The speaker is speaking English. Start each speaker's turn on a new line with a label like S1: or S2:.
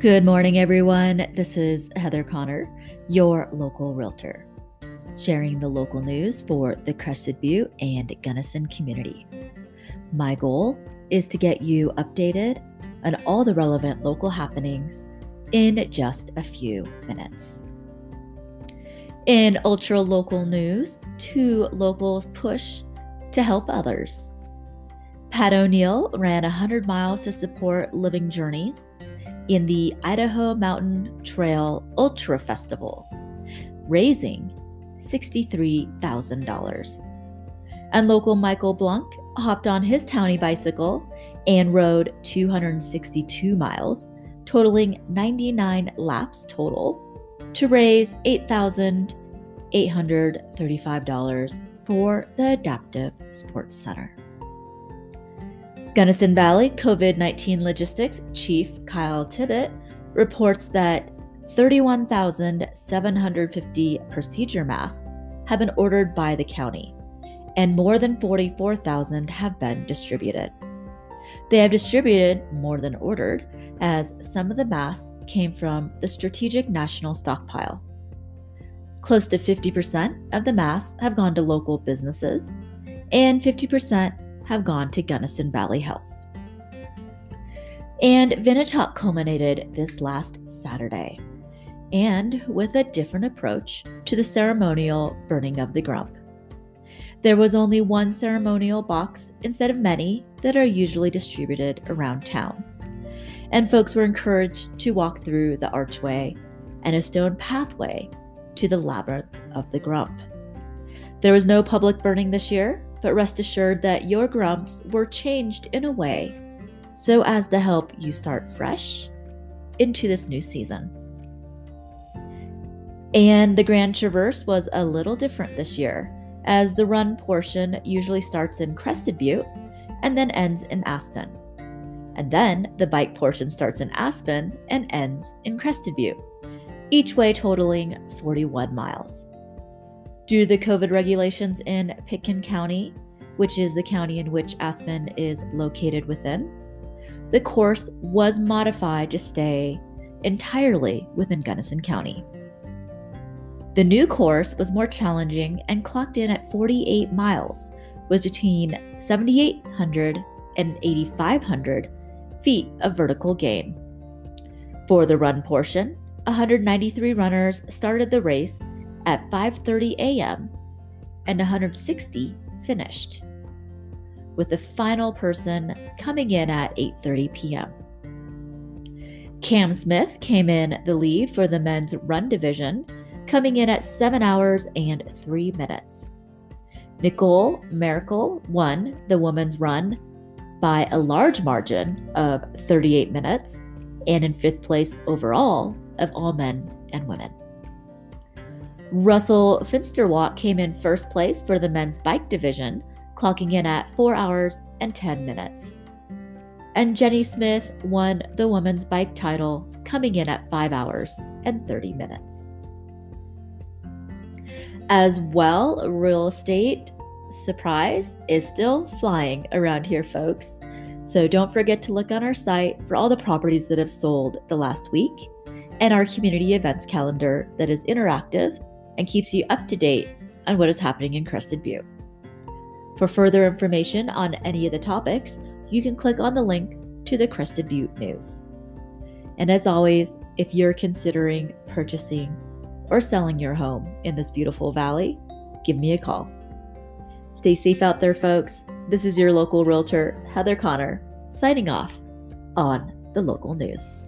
S1: Good morning, everyone. This is Heather Connor, your local realtor, sharing the local news for the Crested Butte and Gunnison community. My goal is to get you updated on all the relevant local happenings in just a few minutes. In ultra local news, two locals push to help others. Pat O'Neill ran 100 miles to support Living Journeys in the Idaho Mountain Trail Ultra Festival, raising $63,000. And local Michael Blunc hopped on his towny bicycle and rode 262 miles, totaling 99 laps total, to raise $8,835 for the Adaptive Sports Center. Gunnison Valley COVID 19 Logistics Chief Kyle Tibbett reports that 31,750 procedure masks have been ordered by the county, and more than 44,000 have been distributed. They have distributed more than ordered, as some of the masks came from the Strategic National Stockpile. Close to 50% of the masks have gone to local businesses, and 50% have gone to Gunnison Valley Health. And Vinotok culminated this last Saturday, and with a different approach to the ceremonial burning of the grump. There was only one ceremonial box instead of many that are usually distributed around town. And folks were encouraged to walk through the archway and a stone pathway to the labyrinth of the grump. There was no public burning this year, but rest assured that your grumps were changed in a way so as to help you start fresh into this new season. And the Grand Traverse was a little different this year, as the run portion usually starts in Crested Butte and then ends in Aspen. And then the bike portion starts in Aspen and ends in Crested Butte, each way totaling 41 miles. Due to the COVID regulations in Pitkin County, which is the county in which Aspen is located within, the course was modified to stay entirely within Gunnison County. The new course was more challenging and clocked in at 48 miles, with between 7,800 and 8,500 feet of vertical gain. For the run portion, 193 runners started the race at 5:30 a.m. and 160 finished, with the final person coming in at 8:30 p.m. Cam Smith came in the lead for the men's run division, coming in at 7 hours and 3 minutes. Nicole Merkel won the women's run by a large margin of 38 minutes and in fifth place overall of all men and women. Russell Finsterwald came in first place for the men's bike division, clocking in at 4 hours and 10 minutes. And Jenny Smith won the women's bike title, coming in at 5 hours and 30 minutes. As well, real estate surprise is still flying around here, folks. So don't forget to look on our site for all the properties that have sold the last week and our community events calendar that is interactive and keeps you up to date on what is happening in Crested Butte. For further information on any of the topics, you can click on the links to the Crested Butte News. And as always, if you're considering purchasing or selling your home in this beautiful valley, give me a call. Stay safe out there, folks. This is your local realtor, Heather Connor, signing off on the local news.